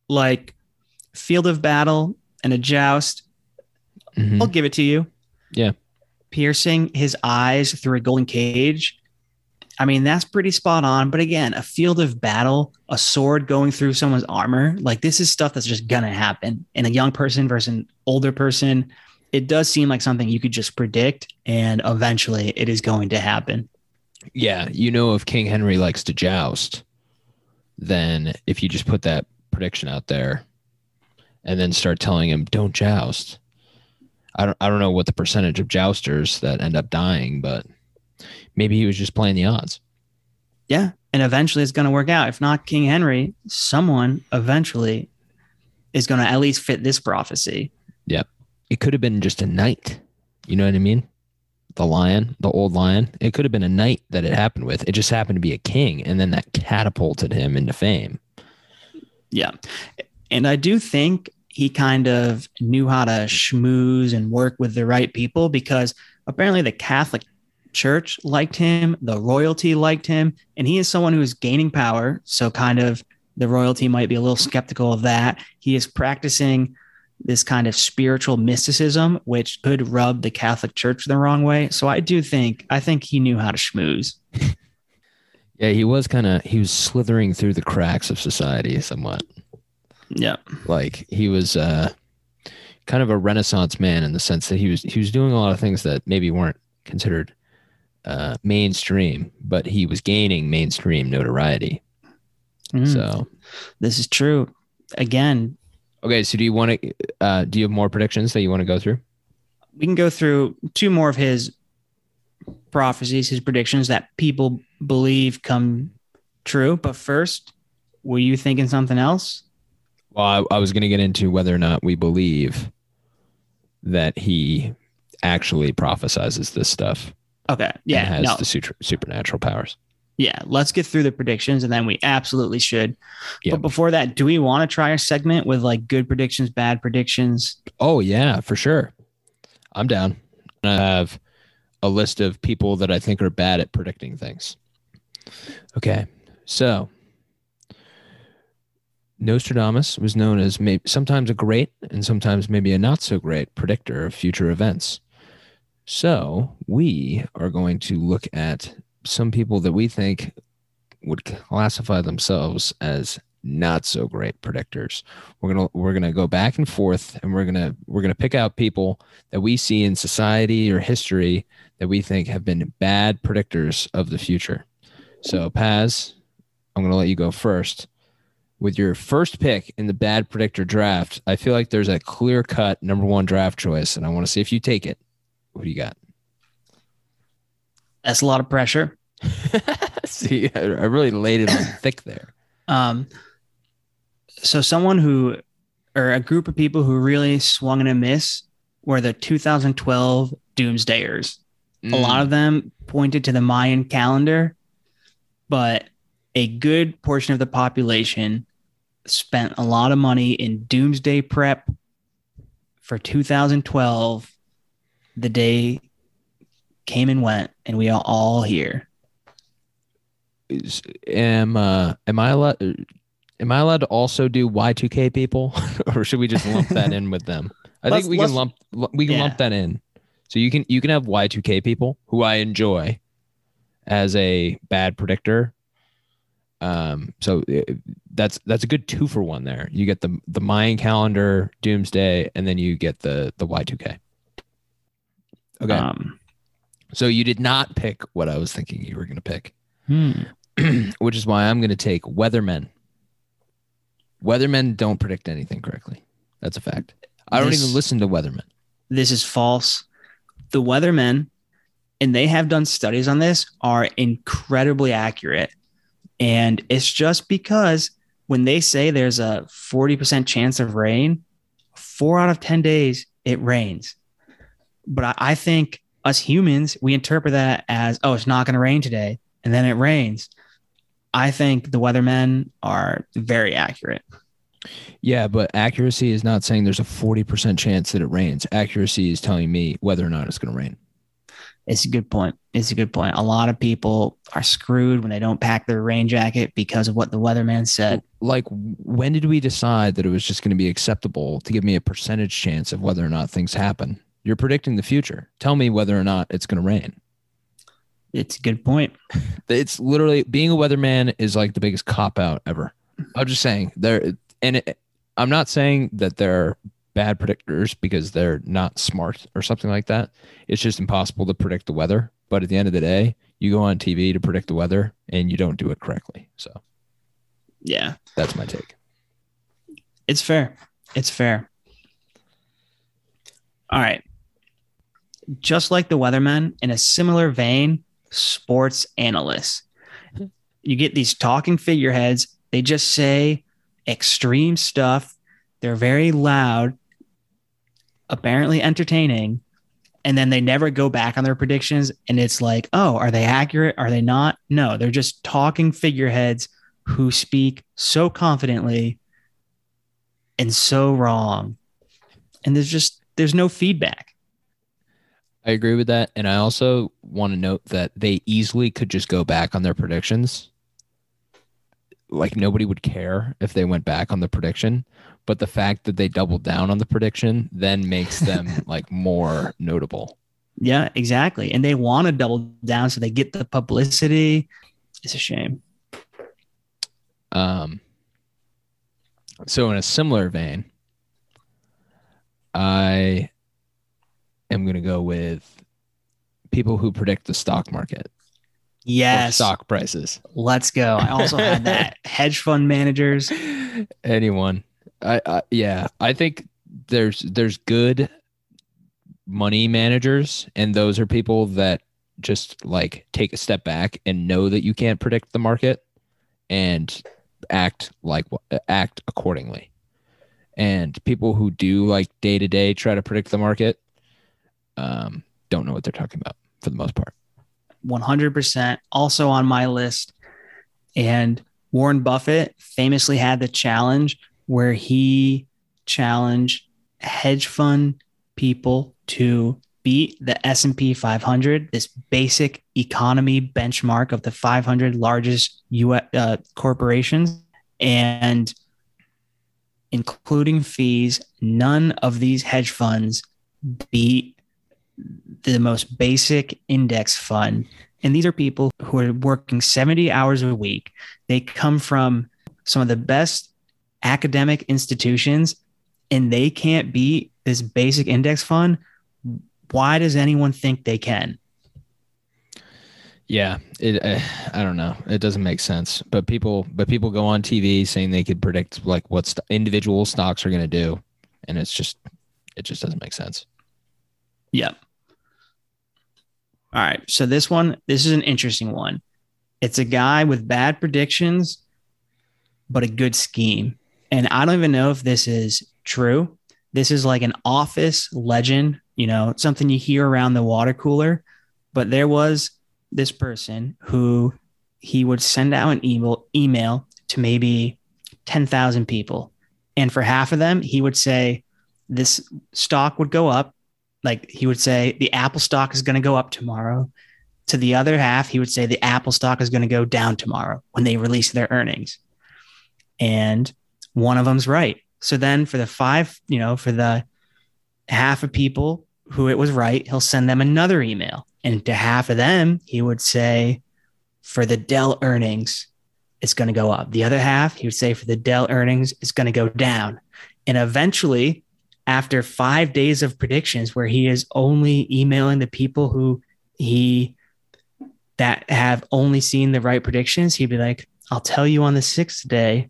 Like field of battle and a joust. Mhm. I'll give it to you. Yeah. Piercing his eyes through a golden cage. I mean, that's pretty spot on. But again, a field of battle, a sword going through someone's armor, like this is stuff that's just gonna happen. And a young person versus an older person, it does seem like something you could just predict, and eventually it is going to happen. Yeah, you know if King Henry likes to joust, then if you just put that prediction out there and then start telling him don't joust. I don't I don't know what the percentage of jousters that end up dying, but maybe he was just playing the odds. Yeah. And eventually it's going to work out. If not King Henry, someone eventually is going to at least fit this prophecy. Yep. It could have been just a knight. You know what I mean? The lion, the old lion. It could have been a knight that it happened with. It just happened to be a king, and then that catapulted him into fame. Yeah. And I do think he kind of knew how to schmooze and work with the right people because apparently the Catholic Church liked him, the royalty liked him, and he is someone who is gaining power. So, kind of, the royalty might be a little skeptical of that. He is practicing this kind of spiritual mysticism, which could rub the Catholic Church the wrong way. So, I do think, I think he knew how to schmooze. Yeah, he was kind of he was slithering through the cracks of society somewhat. Yeah. Like he was uh kind of a renaissance man in the sense that he was he was doing a lot of things that maybe weren't considered uh mainstream, but he was gaining mainstream notoriety. Mm, So, this is true. Again, okay, so do you want to uh do you have more predictions that you want to go through? we can go through two more of his prophecies, his predictions that people believe come true. But first, were you thinking something else? Well, I, I was going to get into whether or not we believe that he actually prophesizes this stuff. Okay. and Yeah. has No. the super, supernatural powers. Yeah. Let's get through the predictions and then we absolutely should. Yeah. But before that, do we want to try a segment with like good predictions, bad predictions? Oh yeah, for sure. I'm down. I have a list of people that I think are bad at predicting things. Okay, so Nostradamus was known as maybe sometimes a great and sometimes maybe a not so great predictor of future events. So we are going to look at some people that we think would classify themselves as not so great predictors. We're gonna we're gonna go back and forth, and we're gonna we're gonna pick out people that we see in society or history that we think have been bad predictors of the future. So Paz, I'm gonna let you go first. With your first pick in the bad predictor draft, I feel like there's a clear cut number one draft choice, and I want to see if you take it. What do you got? That's a lot of pressure. see, I I really laid it on thick there. Um, so someone who, or a group of people who really swung and a miss were the 2012 Doomsdayers. A lot of them pointed to the Mayan calendar, but a good portion of the population spent a lot of money in doomsday prep for 2012. The day came and went, and we are all here. is- am uh am I allowed am I allowed to also do Y2K people or should we just lump that in with them? I Let's- think we can lump we can yeah. lump that in. So you can you can have Y2K people who I enjoy as a bad predictor. Um, so it, that's that's a good two for one there. You get the the Mayan calendar, Doomsday, and then you get the the Y two K. Okay, Um, so you did not pick what I was thinking you were going to pick, hmm. which is why I'm going to take weathermen. Weathermen don't predict anything correctly. That's a fact. I don't even listen to weathermen. this is false. The weathermen, and they have done studies on this, are incredibly accurate. And it's just because when they say there's a 40% chance of rain, four out of 10 days it rains. But I, I think us humans, we interpret that as, oh, it's not going to rain today. And then it rains. I think the weathermen are very accurate. Yeah, but accuracy is not saying there's a 40% chance that it rains. Accuracy is telling me whether or not it's going to rain. It's a good point. It's a good point. A lot of people are screwed when they don't pack their rain jacket because of what the weatherman said. Like, when did we decide that it was just going to be acceptable to give me a percentage chance of whether or not things happen? You're predicting the future. Tell me whether or not it's going to rain. It's a good point. It's literally being a weatherman is like the biggest cop out ever. I'm just saying there, and it, I'm not saying that they're bad predictors because they're not smart or something like that. It's just impossible to predict the weather. But at the end of the day, you go on TV to predict the weather and you don't do it correctly. So Yeah, that's my take. it's fair. It's fair. All right. Just like the weatherman, in a similar vein, sports analysts. You get these talking figureheads. They just say extreme stuff. They're very loud, apparently entertaining. And then they never go back on their predictions. And it's like, oh, are they accurate? Are they not? No, they're just talking figureheads who speak so confidently and so wrong. And there's just, there's no feedback. I agree with that. And I also want to note that they easily could just go back on their predictions. Like nobody would care if they went back on the prediction. But the fact that they doubled down on the prediction then makes them like more notable. Yeah, exactly. And they want to double down so they get the publicity. It's a shame. Um, so in a similar vein, I am going to go with people who predict the stock market, Yes. stock prices. Let's go. I also had that hedge fund managers. anyone I, I yeah i think there's there's good money managers and those are people that just like take a step back and know that you can't predict the market and act like act accordingly and people who do like day to day try to predict the market um don't know what they're talking about for the most part 100% also on my list. And Warren Buffett famously had the challenge where he challenged hedge fund people to beat the S&P 500, this basic economy benchmark of the 500 largest US uh, corporations and including fees, none of these hedge funds beat the most basic index fund. And these are people who are working 70 hours a week. They come from some of the best academic institutions and they can't beat this basic index fund. Why does anyone think they can? Yeah, it. Uh, I don't know. It doesn't make sense. But people, but people go on TV saying they could predict like what st- individual stocks are going to do, and it's just, it just doesn't make sense. Yep. All right. So this one, this is an interesting one. It's a guy with bad predictions, but a good scheme. And I don't even know if this is true. This is like an office legend, you know, something you hear around the water cooler. But there was this person who he would send out an email email to maybe 10,000 people. And for half of them, he would say this stock would go up like he would say the apple stock is going to go up tomorrow to the other half he would say the apple stock is going to go down tomorrow when they release their earnings and one of them's right so then for the five you know for the half of people who it was right he'll send them another email and to half of them he would say for the Dell earnings, it's going to go up. The other half, he would say for the Dell earnings, it's going to go down. And eventually, after five days of predictions where he is only emailing the people who he that have only seen the right predictions, he'd be like, I'll tell you on the sixth day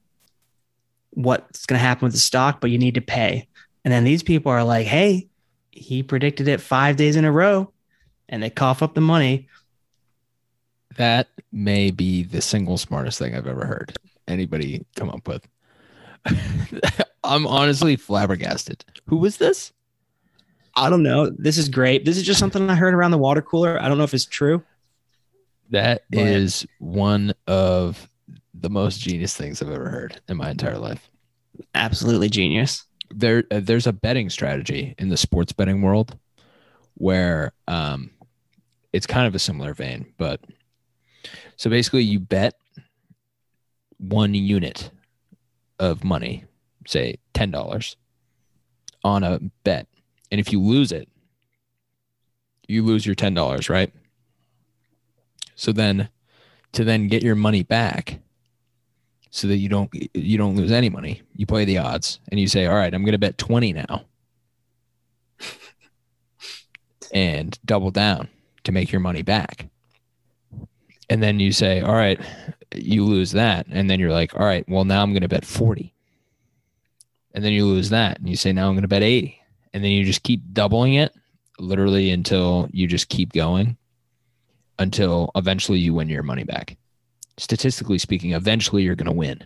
what's going to happen with the stock, but you need to pay. And then these people are like, hey, he predicted it five days in a row and they cough up the money. That may be the single smartest thing I've ever heard anybody come up with. I'm honestly flabbergasted. Who was this? I don't know. This is great. This is just something I heard around the water cooler. I don't know if it's true. That But- is one of the most genius things I've ever heard in my entire life. Absolutely genius. There, uh, there's a betting strategy in the sports betting world where um, it's kind of a similar vein, but so basically you bet one unit of money, say ten dollars, on a bet, and if you lose it, you lose your ten dollars, right? So then, to then get your money back, so that you don't you don't lose any money, you play the odds, and you say, "All right, I'm going to bet twenty now," and double down to make your money back. And then you say, "All right, you lose that," and then you're like, "All right, well now I'm going to bet forty," and then you lose that, and you say, "Now I'm going to bet 80," and then you just keep doubling it, literally until you just keep going until eventually you win your money back. Statistically speaking, eventually you're going to win,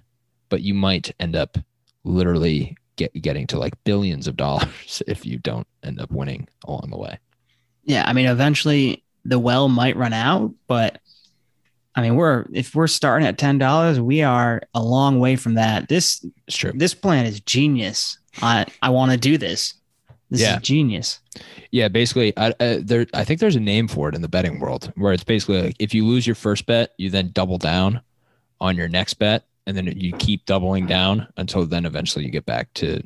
but you might end up literally get, getting to like billions of dollars if you don't end up winning along the way. Yeah. I mean, eventually the well might run out, but I mean, we're if we're starting at ten dollars, we are a long way from that. This true. this plan is genius. I I want to do this. This Yeah. is genius. Yeah, basically, I, I, there. I think there's a name for it in the betting world where it's basically like if you lose your first bet, you then double down on your next bet, and then you keep doubling down until then eventually you get back to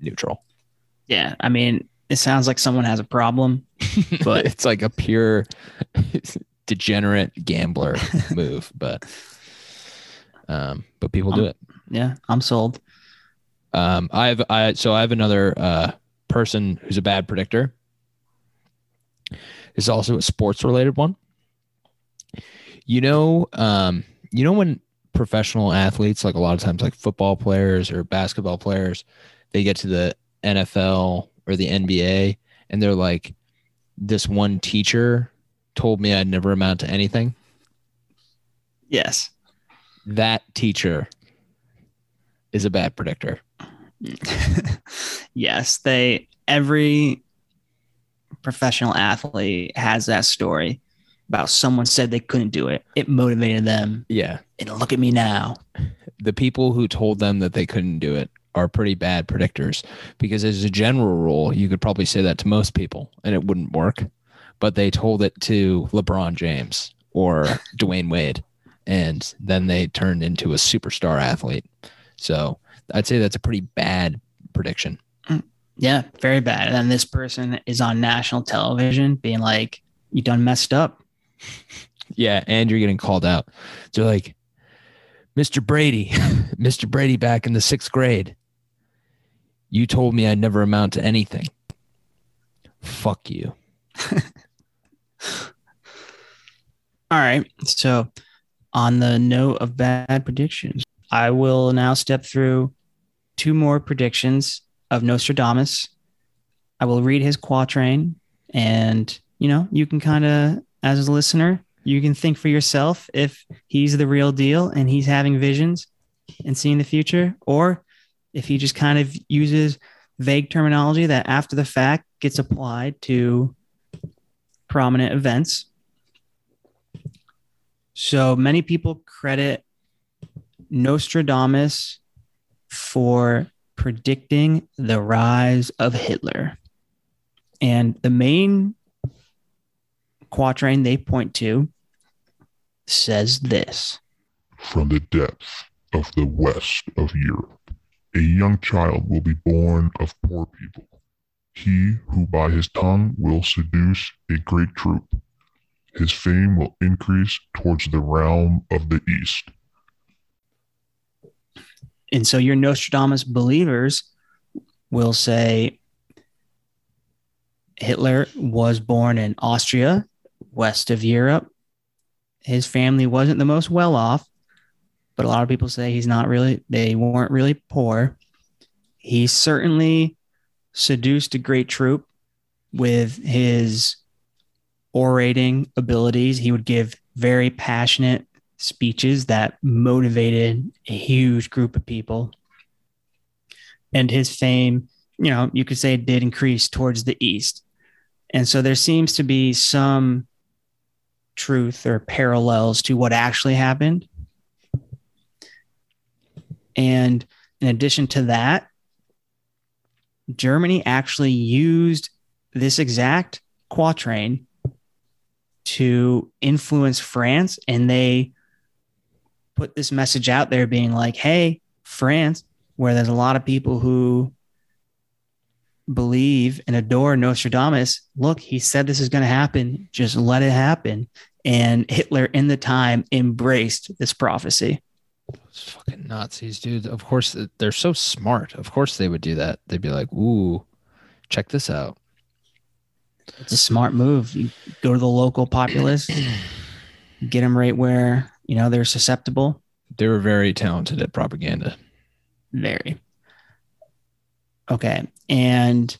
neutral. Yeah. I mean, it sounds like someone has a problem. But- it's like a pure degenerate gambler move, but um, but people do it. Yeah, I'm sold. Um, I have I so I have another uh person who's a bad predictor. is also a sports related one. You know, um, you know when professional athletes, like a lot of times, like football players or basketball players, they get to the NFL or the NBA, and they're like, "This one teacher told me I'd never amount to anything." Yes. That teacher is a bad predictor. yes, they every professional athlete has that story about someone said they couldn't do it. It motivated them. Yeah, And look at me now. the people who told them that they couldn't do it are pretty bad predictors because as a general rule you could probably say that to most people and it wouldn't work but they told it to lebron james or dwyane wade and then they turned into a superstar athlete so i'd say that's a pretty bad prediction mm. Yeah, very bad. And then this person is on national television being like, You done messed up. yeah and you're getting called out they're like mr brady mr brady back in the sixth grade you told me i'd never amount to anything fuck you All right. So, on the note of bad predictions, I will now step through two more predictions of Nostradamus. I will read his quatrain, and you know, you can kind of, as a listener, you can think for yourself if he's the real deal and he's having visions and seeing the future, or if he just kind of uses vague terminology that after the fact gets applied to prominent events. So many people credit Nostradamus for predicting the rise of Hitler. And the main quatrain they point to says this From the depths of the west of Europe, a young child will be born of poor people. He who by his tongue will seduce a great troop, his fame will increase towards the realm of the east. And so your Nostradamus believers will say Hitler was born in Austria, west of Europe. His family wasn't the most well off, but a lot of people say he's not really, they weren't really poor. He certainly seduced a great troop with his orating abilities. He would give very passionate speeches that motivated a huge group of people. And his fame, you know, you could say it did increase towards the east. And so there seems to be some truth or parallels to what actually happened. And in addition to that, Germany actually used this exact quatrain to influence France and they put this message out there being like, hey, France, where there's a lot of people who believe and adore Nostradamus, look, he said this is going to happen. Just let it happen. And Hitler in the time embraced this prophecy. Those fucking Nazis, dude. Of course, they're so smart. Of course, they would do that. They'd be like, ooh, check this out. It's a smart move. You go to the local populace, get them right where, you know, they're susceptible. They were very talented at propaganda. Very. Okay. And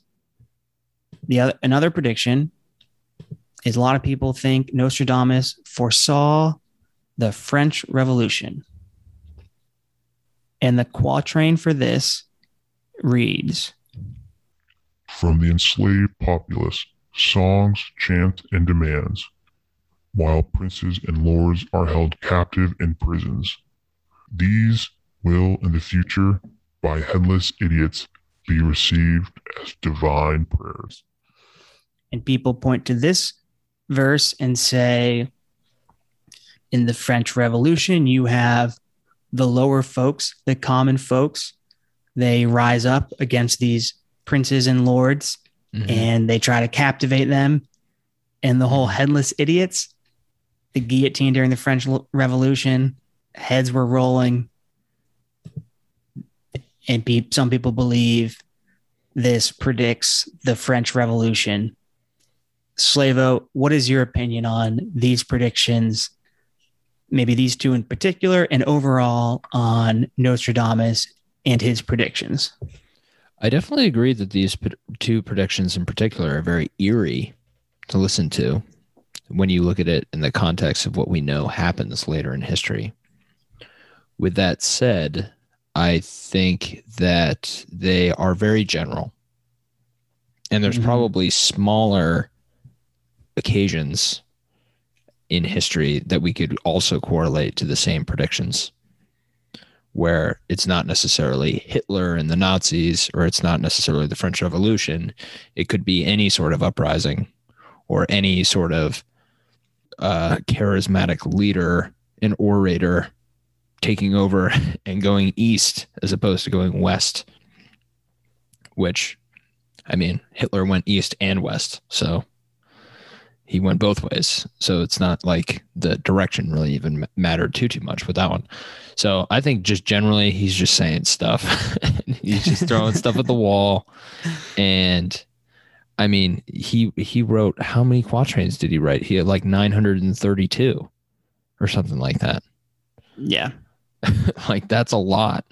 the other another prediction is a lot of people think Nostradamus foresaw the French Revolution. And the quatrain for this reads From the enslaved populace, songs, chant, and demands, while princes and lords are held captive in prisons. These will in the future, by headless idiots, be received as divine prayers. And people point to this verse and say, in the French Revolution, you have the lower folks, the common folks. They rise up against these princes and lords Mhm. and they try to captivate them. And the whole headless idiots, the guillotine during the French Revolution, heads were rolling. And pe- some people believe this predicts the French Revolution. Slavo, what is your opinion on these predictions? Maybe these two in particular, and overall on Nostradamus and his predictions. I definitely agree that these two predictions in particular are very eerie to listen to when you look at it in the context of what we know happens later in history. With that said, I think that they are very general. And there's Mhm. probably smaller occasions in history that we could also correlate to the same predictions where it's not necessarily Hitler and the Nazis, or it's not necessarily the French Revolution. It could be any sort of uprising or any sort of uh, charismatic leader and orator taking over and going east as opposed to going west, which, I mean, Hitler went east and west. So he went both ways. So it's not like the direction really even mattered too, too much with that one. So I think just generally he's just saying stuff. he's just throwing stuff at the wall. And I mean, he he wrote how many quatrains did he write? He had like 932 or something like that. Yeah. like that's a lot.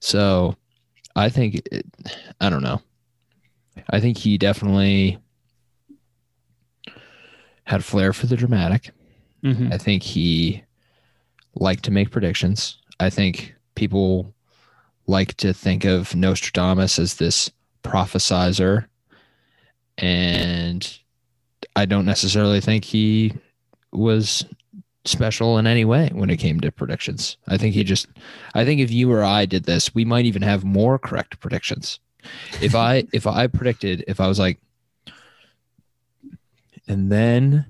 So I think it, I don't know. I think he definitely had flair for the dramatic. Mhm. I think he liked to make predictions. I think people like to think of Nostradamus as this prophesizer. And I don't necessarily think he was special in any way when it came to predictions. I think he just I think if you or I did this, we might even have more correct predictions. If I if I predicted if I was like and then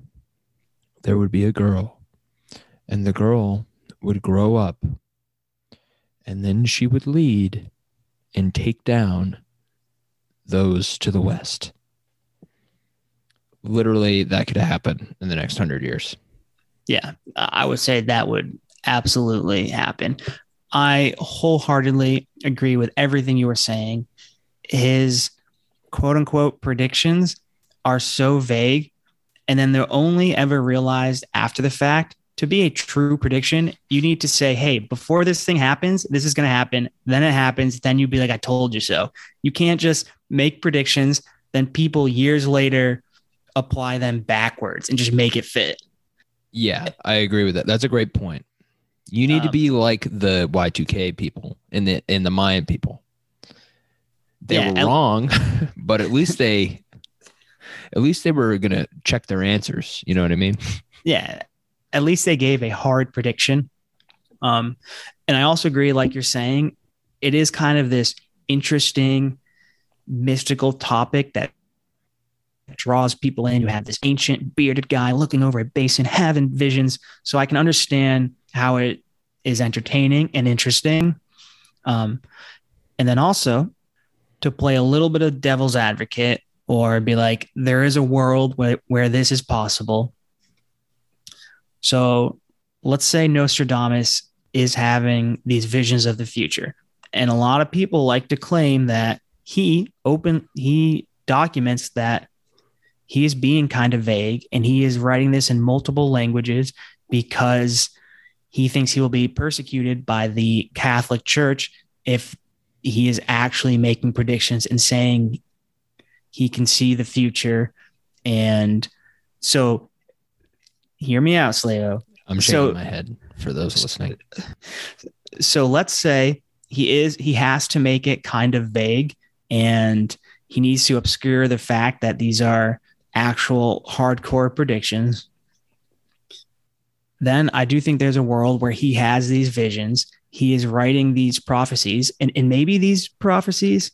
there would be a girl and the girl would grow up and then she would lead and take down those to the west literally that could happen in the next hundred years. Yeah, I would say that would absolutely happen. I wholeheartedly agree with everything you were saying. His quote unquote predictions are so vague, and then they're only ever realized after the fact. To be a true prediction, you need to say, hey, before this thing happens, this is going to happen. Then it happens. Then you'd be like, I told you so. You can't just make predictions, then people years later apply them backwards and just make it fit. Yeah, I agree with that. That's a great point. You need to Um, be like the Y2K people and the in the Mayan people. They Yeah, were wrong, but at least they at least they were gonna check their answers. You know what I mean? yeah, at least they gave a hard prediction. Um, and I also agree, like you're saying, it is kind of this interesting, mystical topic that draws people in. You have this ancient bearded guy looking over a basin, having visions. So I can understand how it is entertaining and interesting. Um, and then also to play a little bit of devil's advocate or be like, there is a world where, where this is possible. So let's say Nostradamus is having these visions of the future. And a lot of people like to claim that he open he documents that he is being kind of vague and he is writing this in multiple languages because he thinks he will be persecuted by the Catholic Church if he is actually making predictions and saying he can see the future. And so hear me out, Slavo. I'm shaking So- my head for those listening. so let's say he is he has to make it kind of vague and he needs to obscure the fact that these are actual hardcore predictions. Then i do think there's a world where he has these visions. He is writing these prophecies and, and maybe these prophecies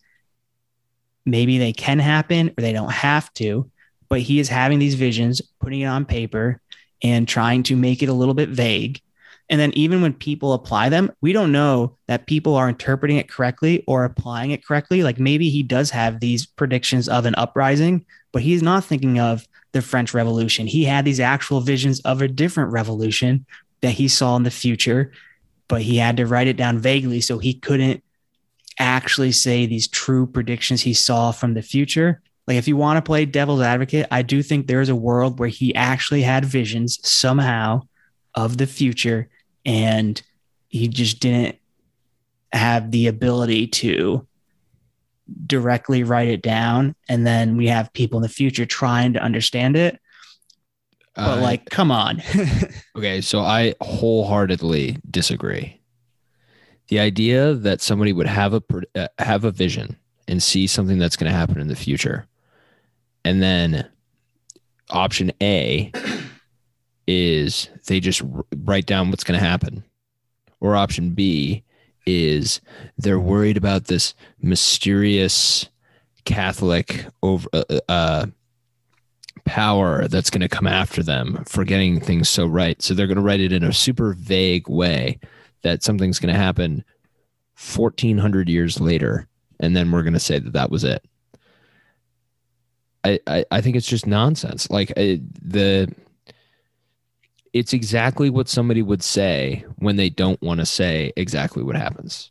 maybe they can happen or they don't have to but he is having these visions putting it on paper and trying to make it a little bit vague and then even when people apply them, we don't know that people are interpreting it correctly or applying it correctly. Like maybe he does have these predictions of an uprising, but he's not thinking of the French Revolution. He had these actual visions of a different revolution that he saw in the future, but he had to write it down vaguely so he couldn't actually say these true predictions he saw from the future. Like if you want to play devil's advocate, I do think there is a world where he actually had visions somehow of the future and he just didn't have the ability to directly write it down. And then we have people in the future trying to understand it. But Uh, like come on. Okay, so I wholeheartedly disagree. The idea that somebody would have a uh, have a vision and see something that's going to happen in the future, and then option A is they just write down what's going to happen, or option B is they're worried about this mysterious Catholic over uh, uh, power that's going to come after them for getting things so right. So they're going to write it in a super vague way that something's going to happen 1400 years later. And then we're going to say that that was it. I, I, I think it's just nonsense. Like I, the, it's exactly what somebody would say when they don't want to say exactly what happens.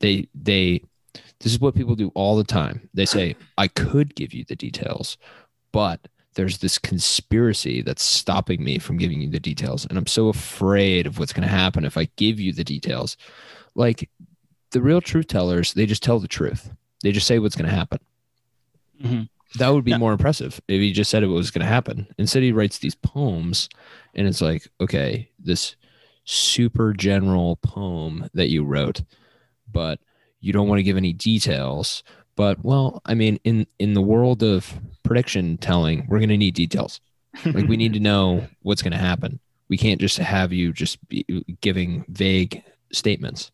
They, they, this is what people do all the time. They say, I could give you the details, but there's this conspiracy that's stopping me from giving you the details. And I'm so afraid of what's going to happen if I give you the details. Like the real truth tellers, they just tell the truth. They just say what's going to happen. Mhm. That would be Yeah. more impressive if he just said it was going to happen. Instead, he writes these poems and it's like, okay, this super general poem that you wrote, but you don't want to give any details. But well, I mean, in in the world of prediction telling, we're going to need details. Like we need to know what's going to happen. We can't just have you just be giving vague statements.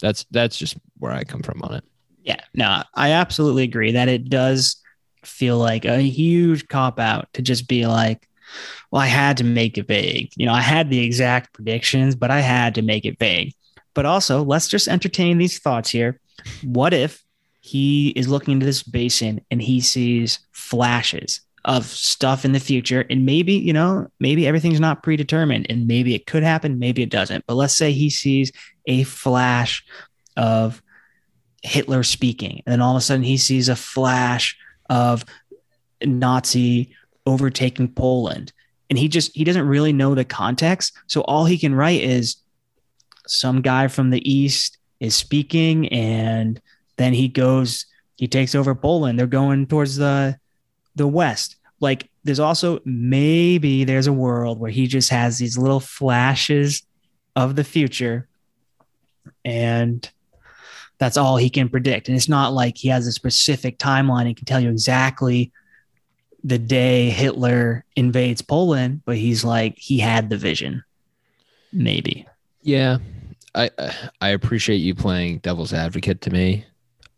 That's that's just where I come from on it. Yeah, no, I absolutely agree that it does feel like a huge cop out to just be like, well, I had to make it vague. You know, I had the exact predictions, but I had to make it vague. But also, let's just entertain these thoughts here. What if he is looking into this basin and he sees flashes of stuff in the future. And maybe, you know, maybe everything's not predetermined and maybe it could happen, maybe it doesn't. But let's say he sees a flash of Hitler speaking, and then all of a sudden he sees a flash of Nazi overtaking Poland. And he just he doesn't really know the context. So all he can write is some guy from the east is speaking and then he goes he takes over Poland. They're going towards the the west. Like there's also maybe there's a world where he just has these little flashes of the future and that's all he can predict. And it's not like he has a specific timeline and can tell you exactly the day Hitler invades Poland, but he's like he had the vision. Maybe. Yeah, I I appreciate you playing devil's advocate to me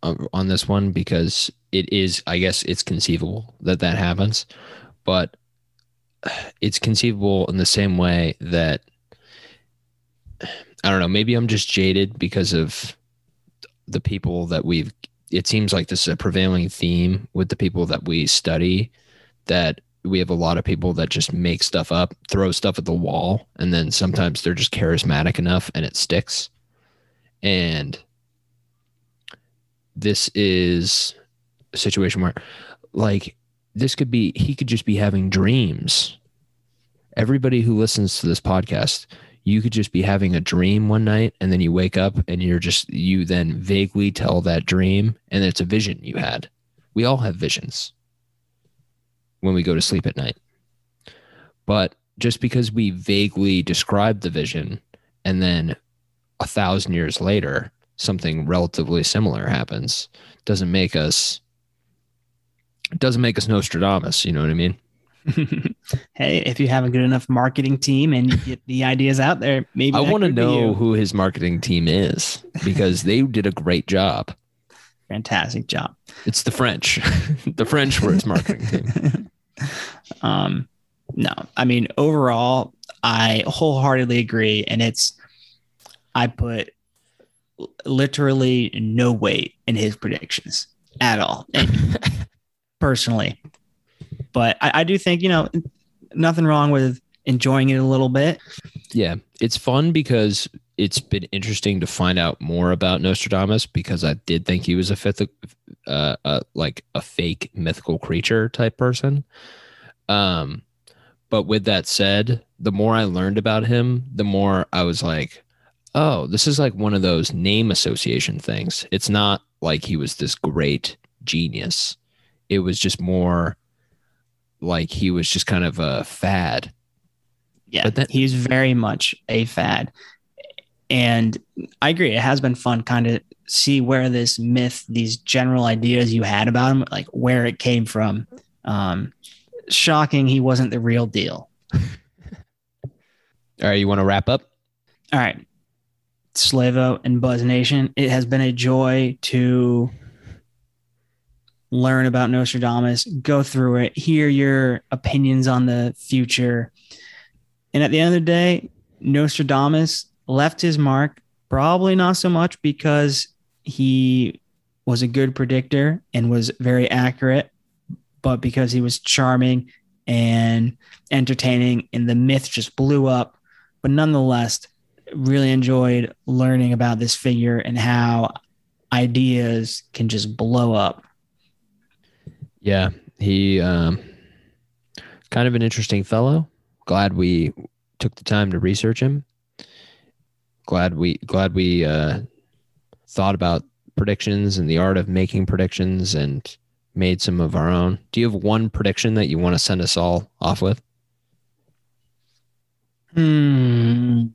um, on this one because it is I guess it's conceivable that that happens, but it's conceivable in the same way that I don't know, maybe I'm just jaded because of the people that we've it seems like this is a prevailing theme with the people that we study that we have a lot of people that just make stuff up, throw stuff at the wall, and then sometimes they're just charismatic enough and it sticks. And this is a situation where, like, this could be, he could just be having dreams. Everybody who listens to this podcast, you could just be having a dream one night and then you wake up and you're just, you then vaguely tell that dream and it's a vision you had. We all have visions when we go to sleep at night. But just because we vaguely describe the vision and then a thousand years later something relatively similar happens doesn't make us doesn't make us Nostradamus, you know what I mean? Hey, if you have a good enough marketing team and you get the ideas out there, maybe I want to know who his marketing team is because they did a great job. Fantastic job. It's the French. the French were his marketing team. um, no, I mean, overall, I wholeheartedly agree. And it's, I put literally no weight in his predictions at all, personally. But I, I do think, you know, nothing wrong with enjoying it a little bit. Yeah, it's fun because it's been interesting to find out more about Nostradamus because I did think he was a fifth, uh, uh, like a fake mythical creature type person. Um, but with that said, the more I learned about him, the more I was like, oh, this is like one of those name association things. It's not like he was this great genius. It was just more like he was just kind of a fad. Yeah, but he's very much a fad. And I agree. It has been fun kind of see where this myth, these general ideas you had about him, like where it came from. Um, shocking he wasn't the real deal. All right, you want to wrap up? All right. Slavo and Buzz Nation, it has been a joy to learn about Nostradamus, go through it, hear your opinions on the future. And at the end of the day, Nostradamus left his mark, probably not so much because he was a good predictor and was very accurate, but because he was charming and entertaining and the myth just blew up. But nonetheless, really enjoyed learning about this figure and how ideas can just blow up. Yeah, he um, kind of an interesting fellow. Glad we took the time to research him. Glad we glad we uh, thought about predictions and the art of making predictions and made some of our own. Do you have one prediction that you want to send us all off with? Hmm.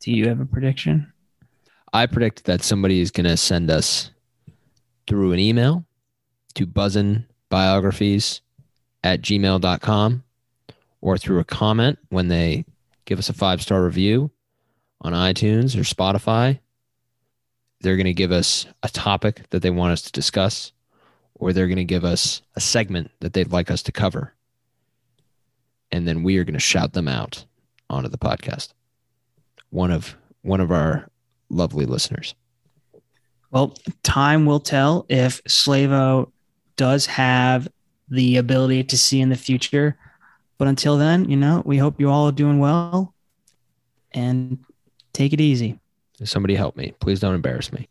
Do you have a prediction? I predict that somebody is going to send us through an email to buzzinbiographies at gmail.com or through a comment when they give us a five star review on iTunes or Spotify they're going to give us a topic that they want us to discuss, or they're going to give us a segment that they'd like us to cover. And then we are going to shout them out onto the podcast. One of one of our lovely listeners. Well, time will tell if Slavo does have the ability to see in the future. But until then, you know, we hope you all are doing well and take it easy. Somebody help me. Please don't embarrass me.